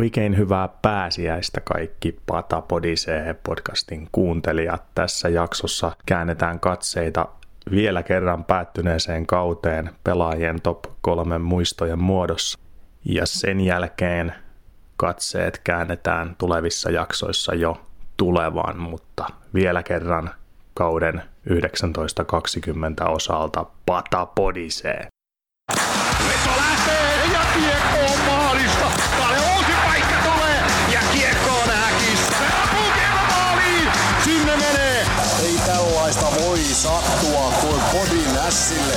Oikein hyvää pääsiäistä kaikki Pata Podisee podcastin kuuntelijat. Tässä jaksossa käännetään katseita vielä kerran päättyneeseen kauteen pelaajien top kolmen muistojen muodossa. Ja sen jälkeen katseet käännetään tulevissa jaksoissa jo tulevaan, mutta vielä kerran kauden 1920 osalta Pata Podisee. Veto lähtee ja kiekko sattua kuin podin ässille.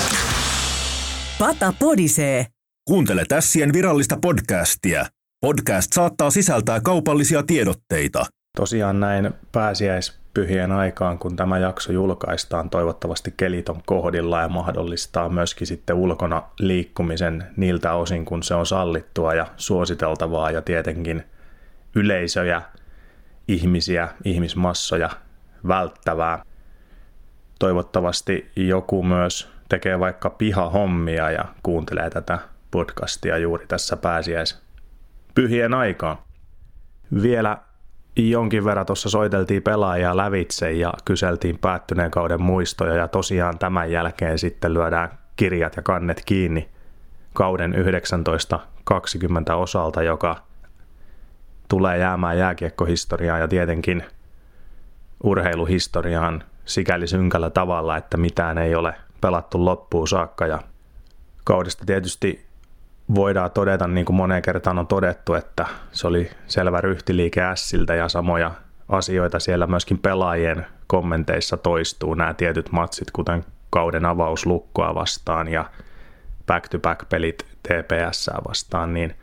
Pata podisee. Kuuntele Tässien virallista podcastia. Podcast saattaa sisältää kaupallisia tiedotteita. Tosiaan näin pääsiäispyhien aikaan, kun tämä jakso julkaistaan, toivottavasti kelit on kohdilla ja mahdollistaa myöskin sitten ulkona liikkumisen niiltä osin, kun se on sallittua ja suositeltavaa ja tietenkin yleisöjä, ihmisiä, ihmismassoja välttävää. Toivottavasti joku myös tekee vaikka pihahommia ja kuuntelee tätä podcastia juuri tässä pääsiäispyhien aikaan. Vielä jonkin verran tuossa soiteltiin pelaajia lävitse ja kyseltiin päättyneen kauden muistoja ja tosiaan tämän jälkeen sitten lyödään kirjat ja kannet kiinni kauden 1920 osalta, joka tulee jäämään jääkiekkohistoriaan ja tietenkin urheiluhistoriaan sikäli synkällä tavalla, että mitään ei ole pelattu loppuun saakka. Ja kaudesta tietysti voidaan todeta, niin kuin moneen kertaan on todettu, että se oli selvä ryhtiliike Siltä ja samoja asioita siellä myöskin pelaajien kommenteissa toistuu. Nämä tietyt matsit, kuten kauden avaus lukkoa vastaan ja back-to-back-pelit TPS vastaan, niin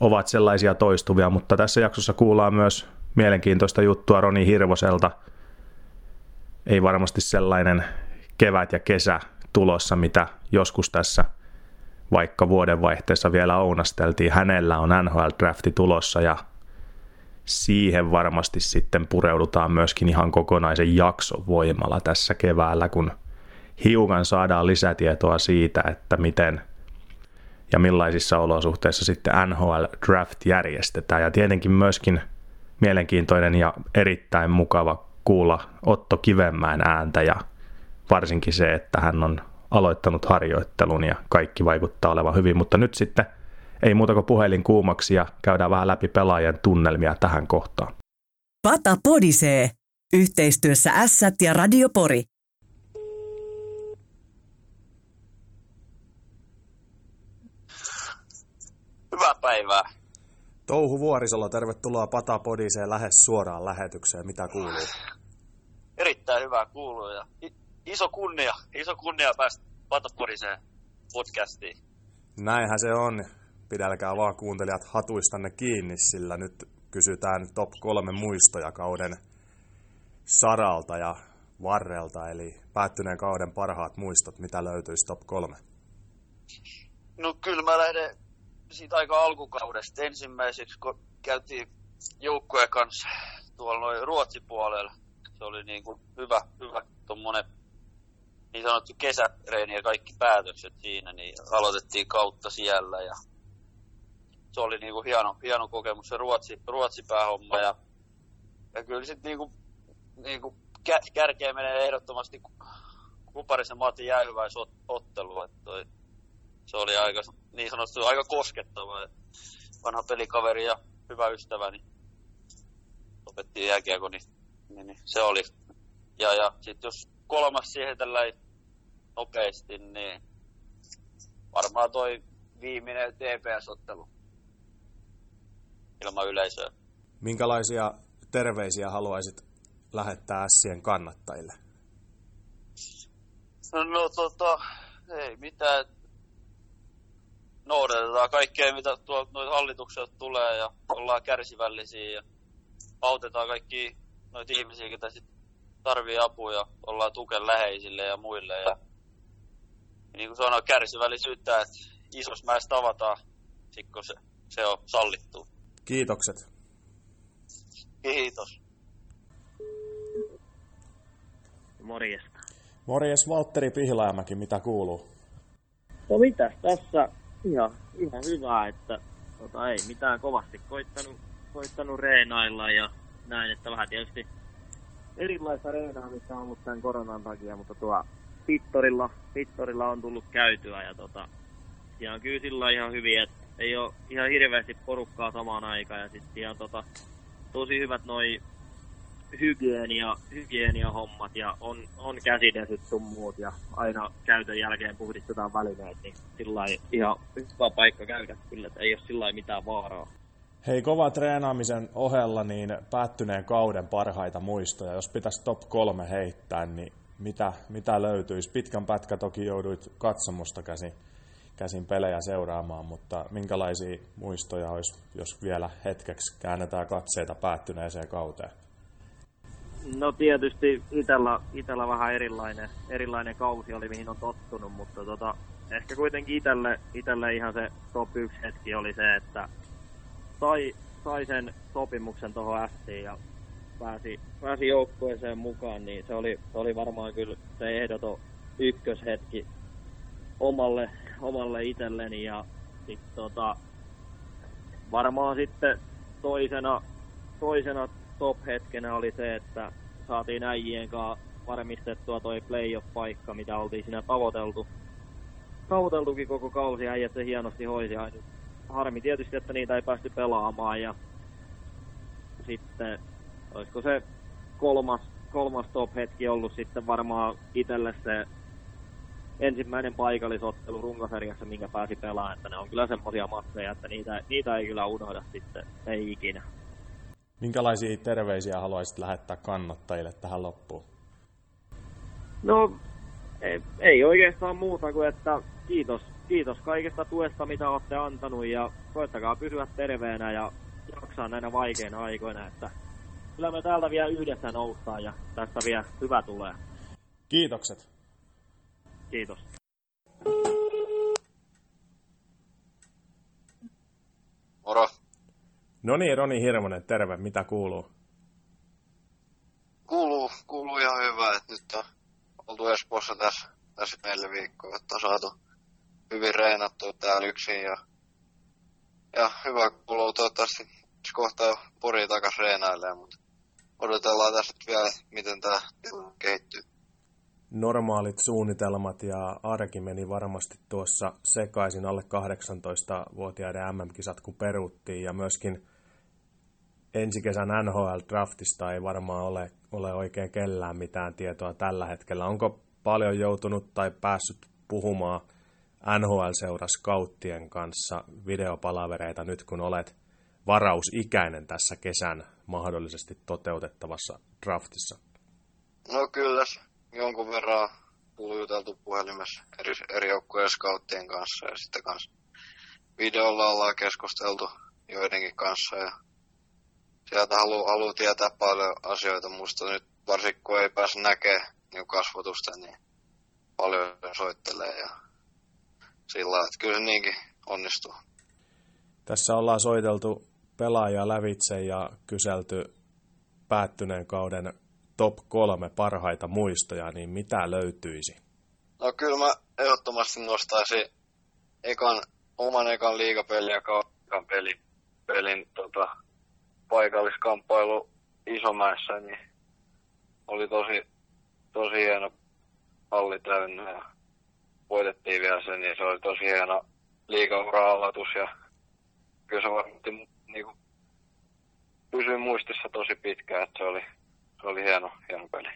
ovat sellaisia toistuvia, mutta tässä jaksossa kuullaan myös mielenkiintoista juttua Roni Hirvoselta. Ei varmasti sellainen kevät ja kesä tulossa, mitä joskus tässä – vaikka vuodenvaihteessa vielä ounasteltiin. Hänellä on NHL-drafti tulossa ja siihen varmasti sitten pureudutaan myöskin ihan kokonaisen jakson voimalla tässä keväällä, kun hiukan saadaan lisätietoa siitä, että miten ja millaisissa olosuhteissa sitten NHL Draft järjestetään. Ja tietenkin myöskin mielenkiintoinen ja erittäin mukava kuulla Otto Kivenmäen ääntä ja varsinkin se, että hän on aloittanut harjoittelun ja kaikki vaikuttaa olevan hyvin, mutta nyt sitten ei muuta kuin puhelin kuumaksi ja käydään vähän läpi pelaajien tunnelmia tähän kohtaan. Pata podisee. Yhteistyössä Ässät ja Radiopori. Hyvää päivää. Touhu Vuorisolla, tervetuloa Pata Podiseen lähes suoraan lähetykseen. Mitä kuuluu? Erittäin hyvää kuuluu ja iso kunnia, iso kunnia päästä Pataporiseen podcastiin. Näinhän se on. Pidälkää vaan kuuntelijat hatuistanne kiinni, sillä nyt kysytään top kolme muistoja kauden saralta ja varrelta, eli päättyneen kauden parhaat muistot, mitä löytyisi top kolme? No kyllä mä lähden siitä aika alkukaudesta ensimmäiseksi, kun käytiin joukkojen kanssa tuolla noin Ruotsin puolella. Se oli niin kuin hyvä, hyvä tuommoinen niin sanottu kesäreeni ja kaikki päätökset siinä, niin aloitettiin kautta siellä ja se oli niinku hieno, hieno kokemus se Ruotsi, Ruotsi-päähomma ja, ja kyllä sitten niinku, niinku kärkeä menee ehdottomasti Kuparisen Matti jäähyväisottelu, että toi, se oli aika, niin sanottu aika koskettava. Vanha pelikaveri ja hyvä ystävä, niin opettiin jääkiekko, niin, niin, niin, se oli. Ja, ja sitten jos kolmas siihen tällä nopeasti, niin varmaan toi viimeinen TPS-ottelu ilman yleisöä. Minkälaisia terveisiä haluaisit lähettää Sien kannattajille? No, no tota, ei mitään. Noudatetaan kaikkea, mitä tuolta noita hallitukselta tulee ja ollaan kärsivällisiä ja autetaan kaikki noita ihmisiä, joita sit tarvii apua ja ollaan tuken läheisille ja muille. Ja, niin kuin sanoin, kärsivällisyyttä, että isos mäessä tavataan, kun se, se on sallittu. Kiitokset. Kiitos. Morjesta. Morjes Valtteri Pihlaamäki, mitä kuuluu? No mitäs tässä? Ihan, ihan hyvä, että tota, ei mitään kovasti koittanut, koittanut reenailla ja näin, että vähän tietysti erilaista reenaamista on ollut tämän koronan takia, mutta tuo Pittorilla, Pittorilla on tullut käytyä ja tota, on kyllä sillä ihan hyvin, että ei ole ihan hirveästi porukkaa samaan aikaan ja sitten ihan tota, tosi hyvät noi hygienia, hygienia-hommat ja on, on käsidesyt sun muut ja aina käytön jälkeen puhdistetaan välineet, niin sillä ihan hyvä paikka käydä kyllä, että ei ole sillä mitään vaaraa. Hei, kova treenaamisen ohella niin päättyneen kauden parhaita muistoja. Jos pitäisi top kolme heittää, niin mitä, mitä löytyisi? Pitkän pätkä toki jouduit katsomusta käsin, käsin pelejä seuraamaan, mutta minkälaisia muistoja olisi, jos vielä hetkeksi käännetään katseita päättyneeseen kauteen? No tietysti itellä, itellä vähän erilainen, erilainen kausi oli, mihin on tottunut, mutta tota, ehkä kuitenkin itelle, itelle ihan se top 1 hetki oli se, että sai, sai sen sopimuksen tuohon Stiin ja pääsi, pääsi joukkueeseen mukaan, niin se oli, se oli varmaan kyllä se ehdoton ykköshetki omalle, omalle itselleni ja sit, tota, varmaan sitten toisena, toisena top-hetkenä oli se, että saatiin äijien kanssa varmistettua toi playoff-paikka, mitä oltiin siinä tavoiteltu. Tavoiteltukin koko kausi, äijät se hienosti hoisi. Harmi tietysti, että niitä ei päästy pelaamaan ja sitten olisiko se kolmas, kolmas top-hetki ollut sitten varmaan itselle se ensimmäinen paikallisottelu runkosarjassa, minkä pääsi pelaamaan, että ne on kyllä semmoisia matseja, että niitä, niitä ei kyllä unohda sitten, ei ikinä. Minkälaisia terveisiä haluaisit lähettää kannattajille tähän loppuun? No, ei, ei oikeastaan muuta kuin, että kiitos, kiitos kaikesta tuesta, mitä olette antanut ja koettakaa pysyä terveenä ja jaksaa näinä vaikeina aikoina, että kyllä me täältä vielä yhdessä noustaan ja tästä vielä hyvä tulee. Kiitokset. Kiitos. Moro. No niin, Roni Hirvonen, terve. Mitä kuuluu? Kuuluu, kuuluu ihan hyvä, että nyt on oltu Espoossa tässä, tässä neljä viikkoa, että on saatu hyvin reenattua täällä yksin ja, ja hyvä kuuluu toivottavasti kohta Pori takas reenailemaan, mutta odotellaan tässä vielä, miten tämä kehittyy. Normaalit suunnitelmat ja arki meni varmasti tuossa sekaisin alle 18-vuotiaiden MM-kisat, kun peruttiin ja myöskin ensi kesän NHL-draftista ei varmaan ole, ole oikein kellään mitään tietoa tällä hetkellä. Onko paljon joutunut tai päässyt puhumaan NHL-seura scouttien kanssa videopalavereita nyt, kun olet varausikäinen tässä kesän mahdollisesti toteutettavassa draftissa? No kyllä, jonkun verran tullut juteltu puhelimessa eri, eri joukkueen scouttien kanssa ja sitten kanssa videolla ollaan keskusteltu joidenkin kanssa ja sieltä haluaa halu tietää paljon asioita. Musta nyt varsinkin kun ei pääse näkemään niin kasvatusta, niin paljon soittelee ja sillä lailla, että kyllä se niinkin onnistuu. Tässä ollaan soiteltu pelaajia lävitse ja kyselty päättyneen kauden top kolme parhaita muistoja, niin mitä löytyisi? No kyllä mä ehdottomasti nostaisin ekan, oman ekan liigapelin ja ekan pelin, pelin tota, paikalliskamppailu Isomäessä, niin oli tosi, tosi hieno halli täynnä ja voitettiin vielä sen, niin se oli tosi hieno liikaura-aloitus ja kyllä se varmasti niin kuin, pysyi muistissa tosi pitkään, että se oli, se oli hieno, hieno peli.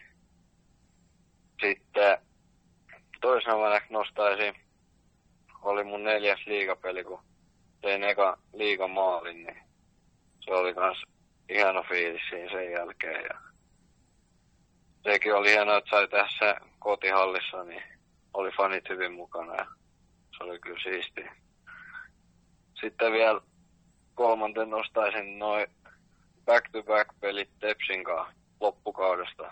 Sitten toisena mä nostaisin, oli mun neljäs liigapeli, kun tein eka liigamaalin, niin se oli kans hieno fiilis siinä sen jälkeen. Ja sekin oli hienoa, että sai se kotihallissa, niin oli fanit hyvin mukana ja se oli kyllä siistiä. Sitten vielä kolmanten nostaisin noin back-to-back-pelit Tepsin kanssa loppukaudesta,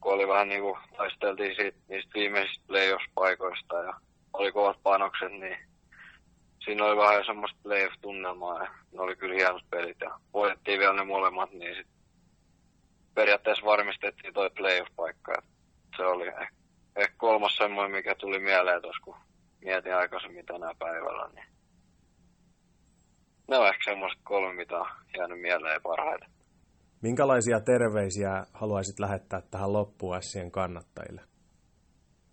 kun oli vähän niin kuin taisteltiin siitä, niistä viimeisistä playoff-paikoista ja oli kovat panokset, niin siinä oli vähän semmoista playoff-tunnelmaa ja ne oli kyllä hienot pelit ja voitettiin vielä ne molemmat, niin sit periaatteessa varmistettiin toi playoff-paikka. Se oli ehkä, ehkä kolmas semmoinen, mikä tuli mieleen tuossa, kun mietin aikaisemmin tänä päivällä. Niin ne on ehkä semmoiset kolme, mitä on jäänyt mieleen parhaiten. Minkälaisia terveisiä haluaisit lähettää tähän loppuun Sien kannattajille?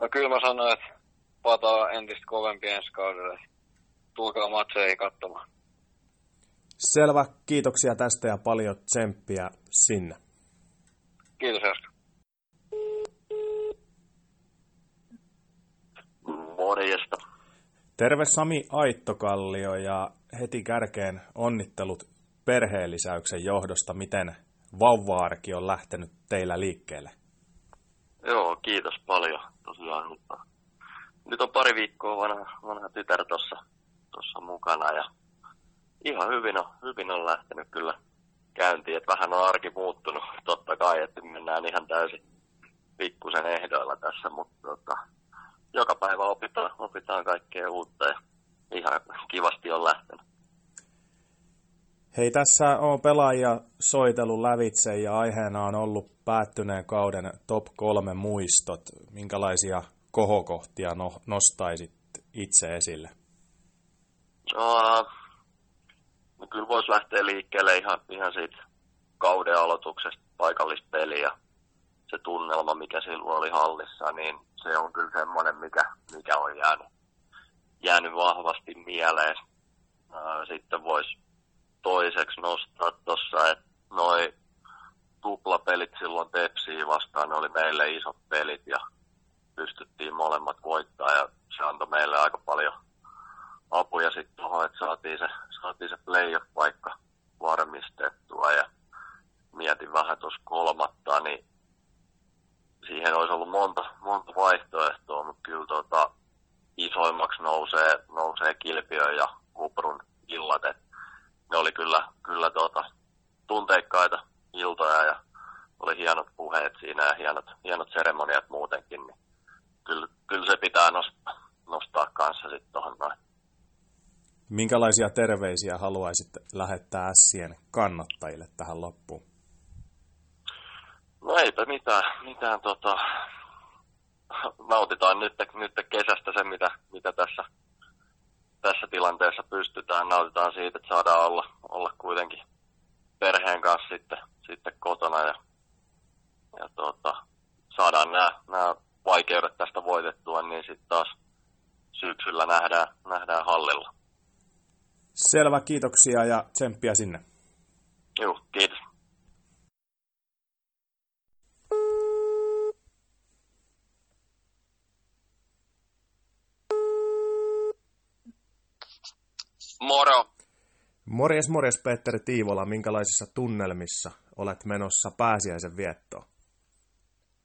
No kyllä mä sanoin, että pataa entistä kovempi ensi kaudelle. Tulkaa matseihin katsomaan. Selvä, kiitoksia tästä ja paljon tsemppiä sinne. Kiitos Jaska. Morjesta. Terve Sami Aittokallio ja heti kärkeen onnittelut perheellisäyksen johdosta. Miten vauva-arki on lähtenyt teillä liikkeelle? Joo, kiitos paljon tosiaan. Nyt on pari viikkoa vanha, vanha tytär tuossa tossa mukana ja ihan hyvin on, hyvin on lähtenyt kyllä käyntiin. Että vähän on arki muuttunut totta kai, että mennään ihan täysin pikkusen ehdoilla tässä, mutta tota, joka päivä opitaan, opitaan kaikkea uutta ja ihan kivasti on lähtenyt. Hei, tässä on pelaajia soitellut lävitse ja aiheena on ollut päättyneen kauden top kolme muistot. Minkälaisia kohokohtia no, nostaisit itse esille? No, no kyllä voisi lähteä liikkeelle ihan, ihan siitä kauden aloituksesta paikallispeliä. Se tunnelma, mikä silloin oli hallissa, niin se on kyllä semmoinen, mikä, mikä on jäänyt, jäänyt vahvasti mieleen. Sitten voisi toiseksi nostaa tuossa, että noi tuplapelit silloin Tepsiin vastaan, ne oli meille isot pelit ja pystyttiin molemmat voittaa ja se antoi meille aika paljon apuja sitten tuohon, että saatiin se, saatiin se playoff-paikka varmistettua ja mietin vähän tuossa kolmatta, niin siihen olisi ollut monta, monta vaihtoehtoa, mutta kyllä tota, isoimmaksi nousee, nousee Kilpiö ja Kuprun illat, että ne oli kyllä, kyllä tuota, tunteikkaita iltoja ja oli hienot puheet siinä ja hienot, hienot seremoniat muutenkin, niin kyllä, kyllä se pitää nostaa, nostaa kanssa sitten tuohon noin. Minkälaisia terveisiä haluaisit lähettää Ässien kannattajille tähän loppuun? No eipä mitään, mitään tota, nautitaan nyt, nyt kesästä se, mitä, mitä tässä tässä tilanteessa pystytään. Nautitaan siitä, että saadaan olla, olla kuitenkin perheen kanssa sitten, sitten kotona ja, ja tota, saadaan nämä, nämä vaikeudet tästä voitettua, niin sitten taas syksyllä nähdään, nähdään hallilla. Selvä, kiitoksia ja tsemppiä sinne. Joo, kiitos. Moro. Morjes, morjes Petteri Tiivola. Minkälaisissa tunnelmissa olet menossa pääsiäisen viettoon?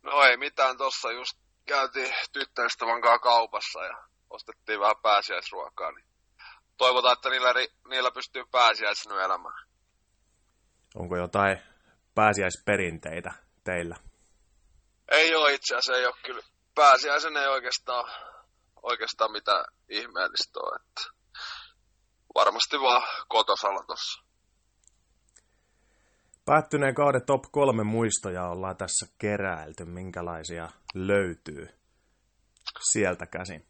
No ei mitään, tossa just käytiin tyttöystävän kanssa kaupassa ja ostettiin vähän pääsiäisruokaa, niin toivotaan, että niillä, niillä pystyy pääsiäisen elämään. Onko jotain pääsiäisperinteitä teillä? Ei ole itse asiassa, ei ole kyllä. Pääsiäisen ei oikeastaan, oikeastaan mitään ihmeellistä ole, että varmasti vaan kotosalla tossa. Päättyneen kauden top kolme muistoja ollaan tässä keräilty. Minkälaisia löytyy sieltä käsin?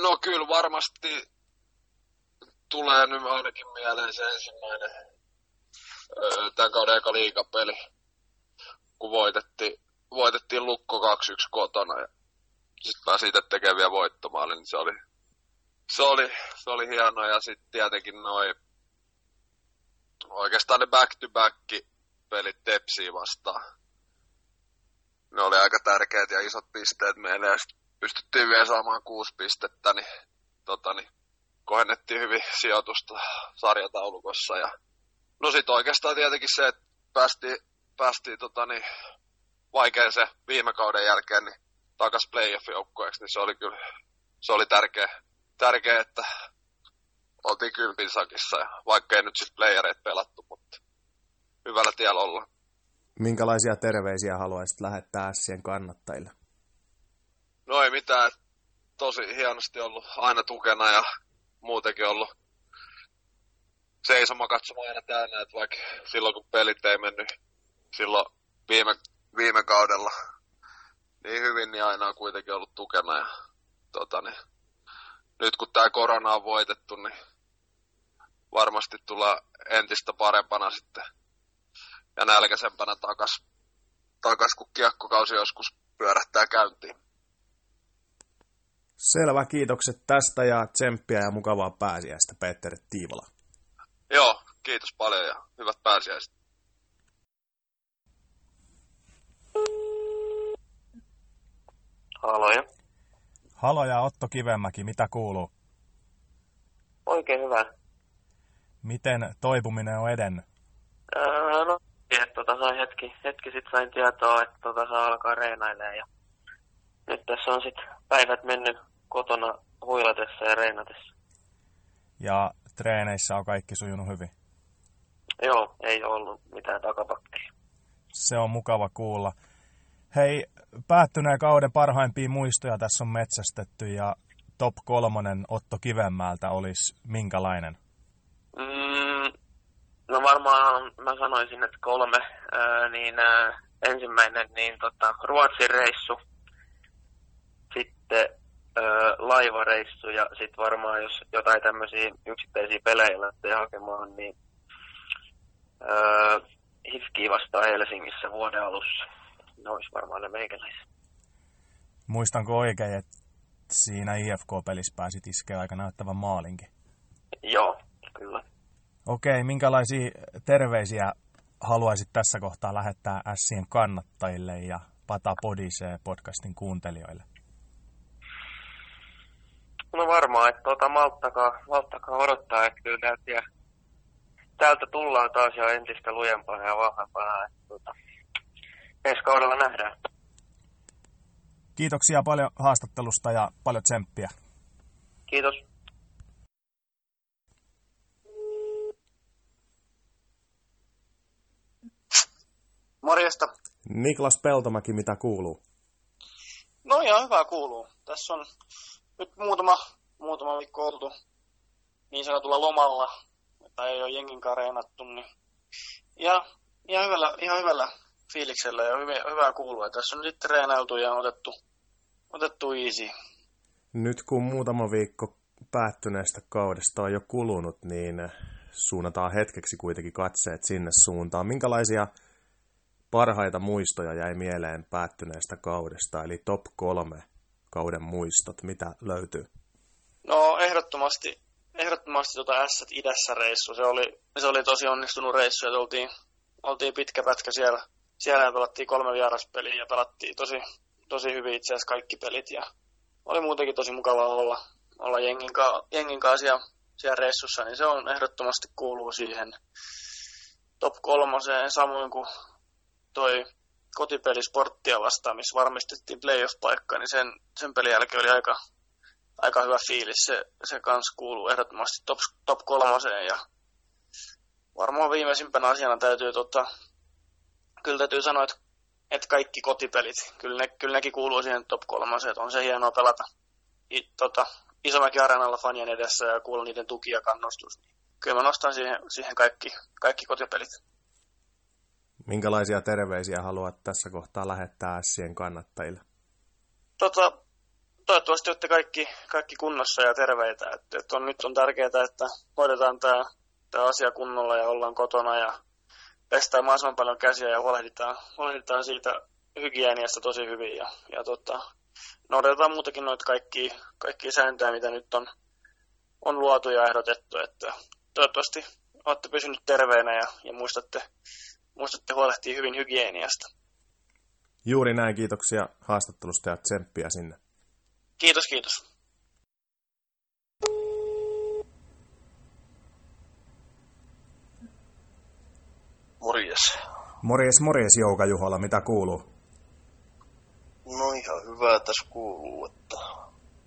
No kyllä varmasti tulee nyt ainakin mieleen se ensimmäinen tämän kauden eka liikapeli, kun voitettiin, voitettiin Lukko 2-1 kotona ja sitten mä siitä tekeviä voittomaali, niin se oli, se oli, se oli hieno ja sitten tietenkin noin oikeastaan ne back-to-back pelit Tepsiä vastaan. Ne oli aika tärkeät ja isot pisteet meille ja pystyttiin vielä saamaan kuusi pistettä, niin, tota, niin kohennettiin hyvin sijoitusta sarjataulukossa. Ja, no sitten oikeastaan tietenkin se, että päästiin, päästiin tota, niin, vaikein se viime kauden jälkeen niin takas playoff-joukkueeksi, niin se oli kyllä se oli tärkeä, tärkeä että oltiin kympin sakissa, ja vaikka ei nyt sitten playereet pelattu, mutta hyvällä tiellä ollaan. Minkälaisia terveisiä haluaisit lähettää Ässien kannattajille? No ei mitään, tosi hienosti ollut aina tukena ja muutenkin ollut seisoma katsomaan aina täynnä, että vaikka silloin kun pelit ei mennyt silloin viime, viime kaudella niin hyvin, niin aina on kuitenkin ollut tukena ja tota, niin, nyt kun tämä korona on voitettu, niin varmasti tulla entistä parempana sitten ja nälkäisempänä takas, takas kun kiekkokausi joskus pyörähtää käyntiin. Selvä, kiitokset tästä ja tsemppiä ja mukavaa pääsiäistä, Petteri Tiivola. Joo, kiitos paljon ja hyvät pääsiäiset. Haloja. Halo ja Otto Kivemäki, mitä kuuluu? Oikein hyvä. Miten toipuminen on edennyt? Öö, no, että tota, sai hetki, hetki sitten sain tietoa, että tota, saa alkaa reenailemaan. Ja nyt tässä on sitten päivät mennyt kotona huilatessa ja reenatessa. Ja treeneissä on kaikki sujunut hyvin? Joo, ei ollut mitään takapakkia. Se on mukava kuulla. Hei, päättyneen kauden parhaimpia muistoja tässä on metsästetty ja top kolmonen Otto Kivenmäältä olisi minkälainen? Mm, no varmaan mä sanoisin, että kolme. Ää, niin ää, ensimmäinen niin tota, Ruotsin reissu, sitten ää, laivareissu ja sitten varmaan jos jotain tämmöisiä yksittäisiä pelejä lähtee hakemaan, niin ää, Hifki vastaan Helsingissä vuoden alussa. Ne olisi varmaan ne meikäläisiä. Muistanko oikein, että siinä IFK-pelissä pääsit iskeä aika näyttävän maalinkin? Joo, kyllä. Okei, minkälaisia terveisiä haluaisit tässä kohtaa lähettää Sien kannattajille ja Pata Podisee podcastin kuuntelijoille? No varmaan, että tuota, malttakaa, malttakaa odottaa, että kyllä täältä, ja täältä tullaan taas jo entistä lujempana ja vahvempana. Että, tuota, ensi kaudella nähdään. Kiitoksia paljon haastattelusta ja paljon tsemppiä. Kiitos. Morjesta. Niklas Peltomäki, mitä kuuluu? No ihan hyvä kuuluu. Tässä on nyt muutama, muutama viikko oltu niin sanotulla lomalla, tai ei ole jenginkaan reenattu, niin ja ihan hyvällä, ihan hyvällä fiiliksellä ja hyvä, hyvää kuulua. Tässä on nyt treenailtu ja otettu, otettu easy. Nyt kun muutama viikko päättyneestä kaudesta on jo kulunut, niin suunnataan hetkeksi kuitenkin katseet sinne suuntaan. Minkälaisia parhaita muistoja jäi mieleen päättyneestä kaudesta, eli top kolme kauden muistot, mitä löytyy? No ehdottomasti, ehdottomasti tuota S idässä reissu, se oli, se oli tosi onnistunut reissu, että oltiin, oltiin pitkä pätkä siellä, siellä pelattiin kolme vieraspeliä ja pelattiin tosi, tosi hyvin itse asiassa kaikki pelit. Ja oli muutenkin tosi mukava olla, olla jengin, ka, jengin kanssa siellä, siellä reissussa, niin se on ehdottomasti kuuluu siihen top kolmoseen, samoin kuin toi kotipeli sporttia vastaan, missä varmistettiin playoff-paikka, niin sen, sen pelin jälkeen oli aika, aika hyvä fiilis. Se, se kans kuuluu ehdottomasti top, top kolmoseen ja varmaan viimeisimpänä asiana täytyy tota, kyllä täytyy sanoa, että, että kaikki kotipelit, kyllä, ne, kyllä nekin kuuluu siihen top kolmoseen, että on se hienoa pelata I, tota, Isomäki Areenalla fanien edessä ja kuulla niiden tuki ja kannustus. Kyllä mä nostan siihen, siihen kaikki, kaikki kotipelit. Minkälaisia terveisiä haluat tässä kohtaa lähettää Sien kannattajille? Tota, toivottavasti olette kaikki, kaikki kunnossa ja terveitä. Et, et on, nyt on tärkeää, että hoidetaan tämä tää asia kunnolla ja ollaan kotona ja pestään mahdollisimman paljon käsiä ja huolehditaan, huolehditaan siitä hygieniasta tosi hyvin. Ja, ja tota, noudatetaan muutakin noita kaikki, kaikki sääntöjä, mitä nyt on, on luotu ja ehdotettu. Että toivottavasti olette pysynyt terveenä ja, ja muistatte, muistatte huolehtia hyvin hygieniasta. Juuri näin, kiitoksia haastattelusta ja tsemppiä sinne. Kiitos, kiitos. Morjes. Morjes, morjes Jouka Juhola, mitä kuuluu? No ihan hyvää tässä kuuluu, että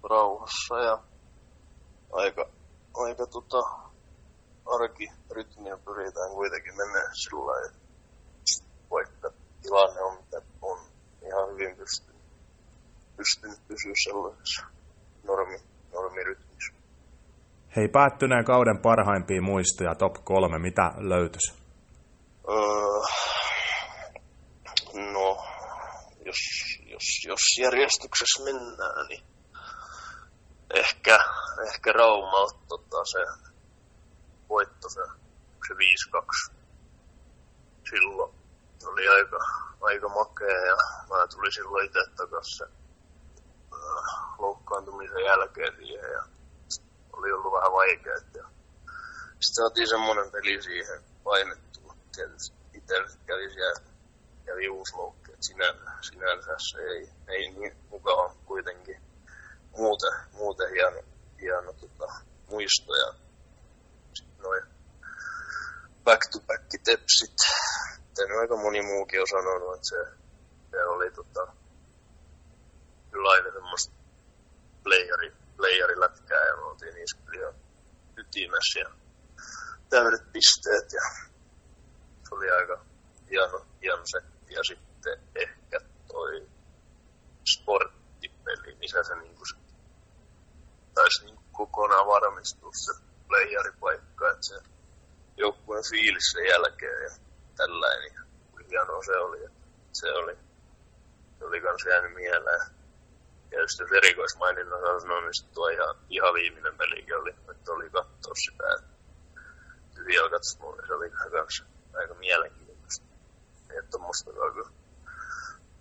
rauhassa ja aika, aika tota, arkirytmiä pyritään kuitenkin mennä sillä lailla, tilanne on mitä on, ihan hyvin pystynyt, pystynyt pysyä sellaisessa normi, normirytmissä. Hei, päättyneen kauden parhaimpia muistoja, top kolme, mitä löytyisi? Öö, no, jos, jos, jos järjestyksessä mennään, niin ehkä, ehkä Raumalta tota, se voitto se, se 5-2 silloin. Oli aika, aika makea ja mä tulin silloin itse takaisin loukkaantumisen jälkeen siihen ja oli ollut vähän vaikeaa. Sitten saatiin semmoinen peli siihen painettua. Tietysti itse kävi siellä kävi uusi loukki, sinänsä, sinänsä se ei, ei niin mukava kuitenkin muuten, muuten hieno, hieno tota, muisto ja noin back-to-back tepsit. Kuten aika moni muukin on sanonut, että se, se oli tota, kyllä aina semmoista playeri, playerilätkää ja me oltiin niissä kyllä ihan ytimessä ja täydet pisteet ja se oli aika hieno, hieno setti ja sitten ehkä toi sporttipeli, missä se niinku se taisi niinku kokonaan varmistua se playeripaikka, että se joukkueen fiilis sen jälkeen ja tällainen. Niin hienoa se oli, se oli, se oli kans jäänyt mieleen. Ja just jos erikoismaininnan sanoa, niin tuo ihan, ihan viimeinen pelikin oli, että oli katsoa sitä, katsomaan, niin se oli kans aika mielenkiintoista. Ei tommostakaan kyllä,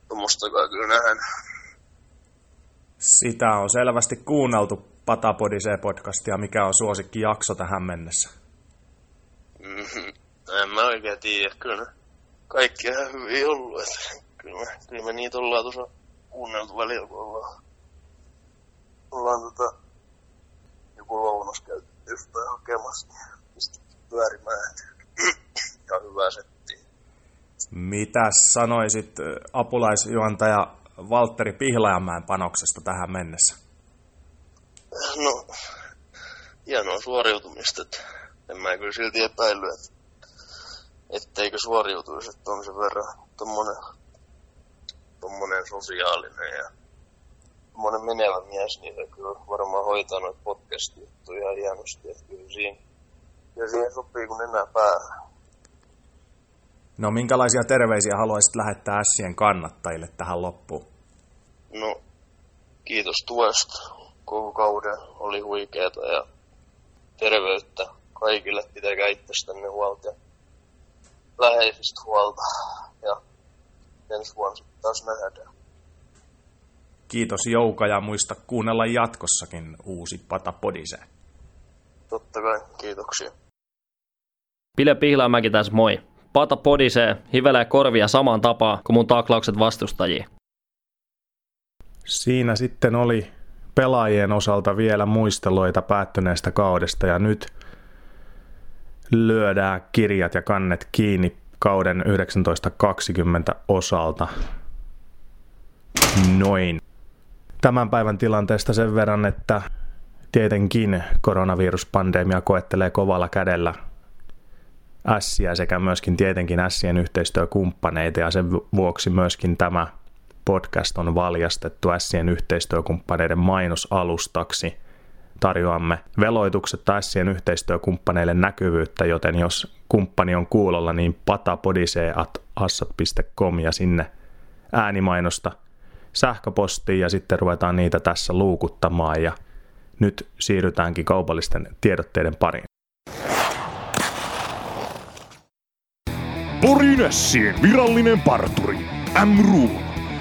tommostakaan kyllä nähnyt. Sitä on selvästi kuunneltu Patapodisee podcastia. Mikä on suosikki jakso tähän mennessä? En mä oikein tiedä. Kyllä kaikki ihan hyvin ollut. Että kyllä, me, kyllä me niitä ollaan tuossa kuunneltu välillä, kun ollaan, ollaan tota, joku lounas käyty jostain hakemassa, niin pistetty pyörimään. Ihan hyvä setti. Mitä sanoisit apulaisjuontaja Valtteri Pihlajamäen panoksesta tähän mennessä? No, hienoa suoriutumista. Että en mä kyllä silti epäily, että etteikö suoriutuisi, että on sen verran tommonen, tommonen sosiaalinen ja tommonen menevä mies, niin se kyllä varmaan hoitaa noita podcast-juttuja ihan hienosti, että kyllä siinä, ja siihen sopii kun enää päähän. No minkälaisia terveisiä haluaisit lähettää Ässien kannattajille tähän loppuun? No, kiitos tuesta koko kauden. Oli huikeeta ja terveyttä kaikille. Pitäkää itsestänne huolta ja läheisistä huolta. Ja ensi vuonna sitten taas nähdään. Kiitos Jouka ja muista kuunnella jatkossakin uusi Pata Podise. Totta kai, kiitoksia. Pile Pihlamäki tässä moi. Pata podisee, hivelee korvia samaan tapaan kuin mun taklaukset vastustajia. Siinä sitten oli pelaajien osalta vielä muisteloita päättyneestä kaudesta ja nyt lyödään kirjat ja kannet kiinni kauden 1920 osalta. Noin. Tämän päivän tilanteesta sen verran, että tietenkin koronaviruspandemia koettelee kovalla kädellä ässiä sekä myöskin tietenkin ässien yhteistyökumppaneita ja sen vuoksi myöskin tämä podcast on valjastettu ässien yhteistyökumppaneiden mainosalustaksi. Tarjoamme veloitukset ässien yhteistyökumppaneille näkyvyyttä, joten jos kumppani on kuulolla, niin patapodisee.assat.com ja sinne äänimainosta sähköpostiin ja sitten ruvetaan niitä tässä luukuttamaan ja nyt siirrytäänkin kaupallisten tiedotteiden pariin. Porin Ässien virallinen parturi, M-Room,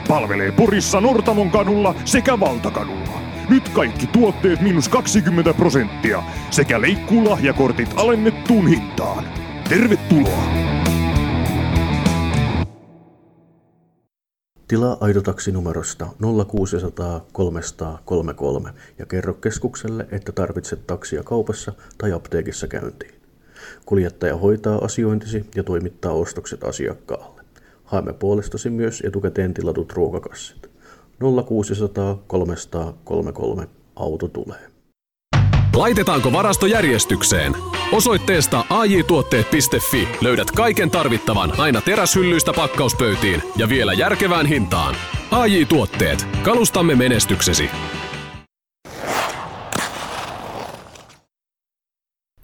palvelee Porissa Nortamon kadulla sekä Valtakadulla. Nyt kaikki tuotteet miinus 20 prosenttia sekä leikkuulahjakortit alennettuun hintaan. Tervetuloa! Tilaa Aitotaksi numerosta 0600 333 ja kerro keskukselle, että tarvitset taksia kaupassa tai apteekissa käyntiin. Kuljettaja hoitaa asiointisi ja toimittaa ostokset asiakkaalle. Haemme puolestasi myös etukäteen tilatut ruokakassit. 0600 333 auto tulee. Laitetaanko varasto järjestykseen? Osoitteesta ajtuotteet.fi löydät kaiken tarvittavan aina teräshyllyistä pakkauspöytiin ja vielä järkevään hintaan. AJ Tuotteet. Kalustamme menestyksesi.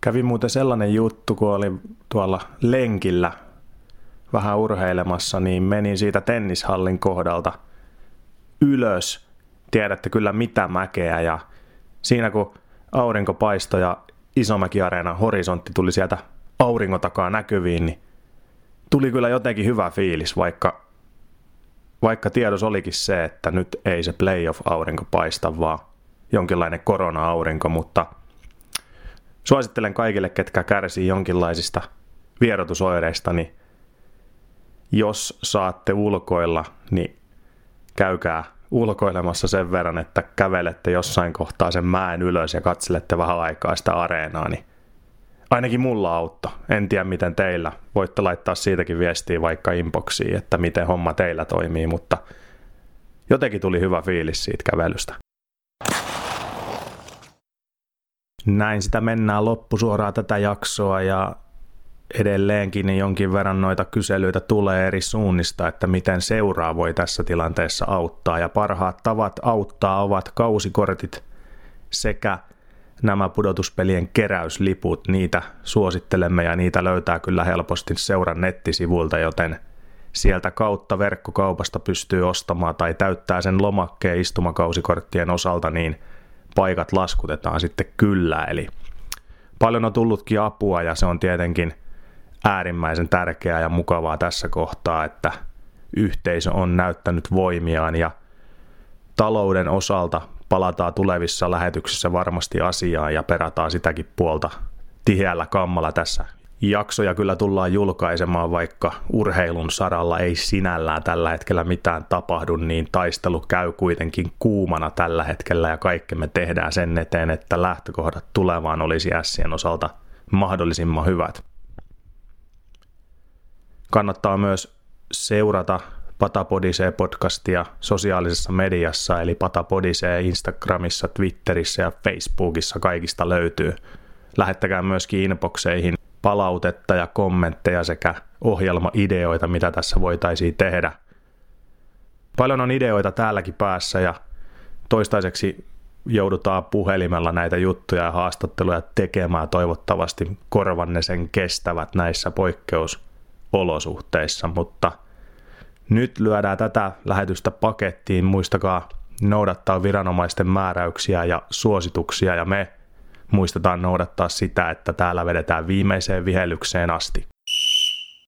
Kävi muuten sellainen juttu, kun oli tuolla lenkillä vähän urheilemassa, niin menin siitä tennishallin kohdalta ylös. Tiedätte kyllä mitä mäkeä ja siinä kun aurinko paistoi ja Isomäki-areenan horisontti tuli sieltä auringon takaa näkyviin, niin tuli kyllä jotenkin hyvä fiilis, vaikka, vaikka tiedos olikin se, että nyt ei se playoff-aurinko paista, vaan jonkinlainen korona-aurinko, mutta suosittelen kaikille, ketkä kärsii jonkinlaisista vierotusoireista, niin jos saatte ulkoilla, niin käykää ulkoilemassa sen verran, että kävelette jossain kohtaa sen mäen ylös ja katselette vähän aikaa sitä areenaa, niin ainakin mulla autto. En tiedä miten teillä. Voitte laittaa siitäkin viestiä vaikka inboxiin, että miten homma teillä toimii, mutta jotenkin tuli hyvä fiilis siitä kävelystä. Näin sitä mennään loppusuoraan tätä jaksoa ja edelleenkin niin jonkin verran noita kyselyitä tulee eri suunnista, että miten seuraa voi tässä tilanteessa auttaa. Ja parhaat tavat auttaa ovat kausikortit sekä nämä pudotuspelien keräysliput. Niitä suosittelemme ja niitä löytää kyllä helposti seuran nettisivuilta, joten sieltä kautta verkkokaupasta pystyy ostamaan tai täyttää sen lomakkeen istumakausikorttien osalta, niin paikat laskutetaan sitten kyllä. Eli paljon on tullutkin apua ja se on tietenkin – äärimmäisen tärkeää ja mukavaa tässä kohtaa, että yhteisö on näyttänyt voimiaan ja talouden osalta palataan tulevissa lähetyksissä varmasti asiaan ja perataan sitäkin puolta tiheällä kammalla tässä. Jaksoja kyllä tullaan julkaisemaan, vaikka urheilun saralla ei sinällään tällä hetkellä mitään tapahdu, niin taistelu käy kuitenkin kuumana tällä hetkellä ja kaikki me tehdään sen eteen, että lähtökohdat tulevaan olisi Sien osalta mahdollisimman hyvät. Kannattaa myös seurata Patapodisee podcastia sosiaalisessa mediassa, eli Patapodisee Instagramissa, Twitterissä ja Facebookissa kaikista löytyy. Lähettäkää myöskin inboxeihin palautetta ja kommentteja sekä ohjelmaideoita, mitä tässä voitaisiin tehdä. Paljon on ideoita täälläkin päässä ja toistaiseksi joudutaan puhelimella näitä juttuja ja haastatteluja tekemään. Toivottavasti korvanne sen kestävät näissä poikkeus olosuhteissa, mutta nyt lyödään tätä lähetystä pakettiin. Muistakaa noudattaa viranomaisten määräyksiä ja suosituksia ja me muistetaan noudattaa sitä, että täällä vedetään viimeiseen vihellykseen asti.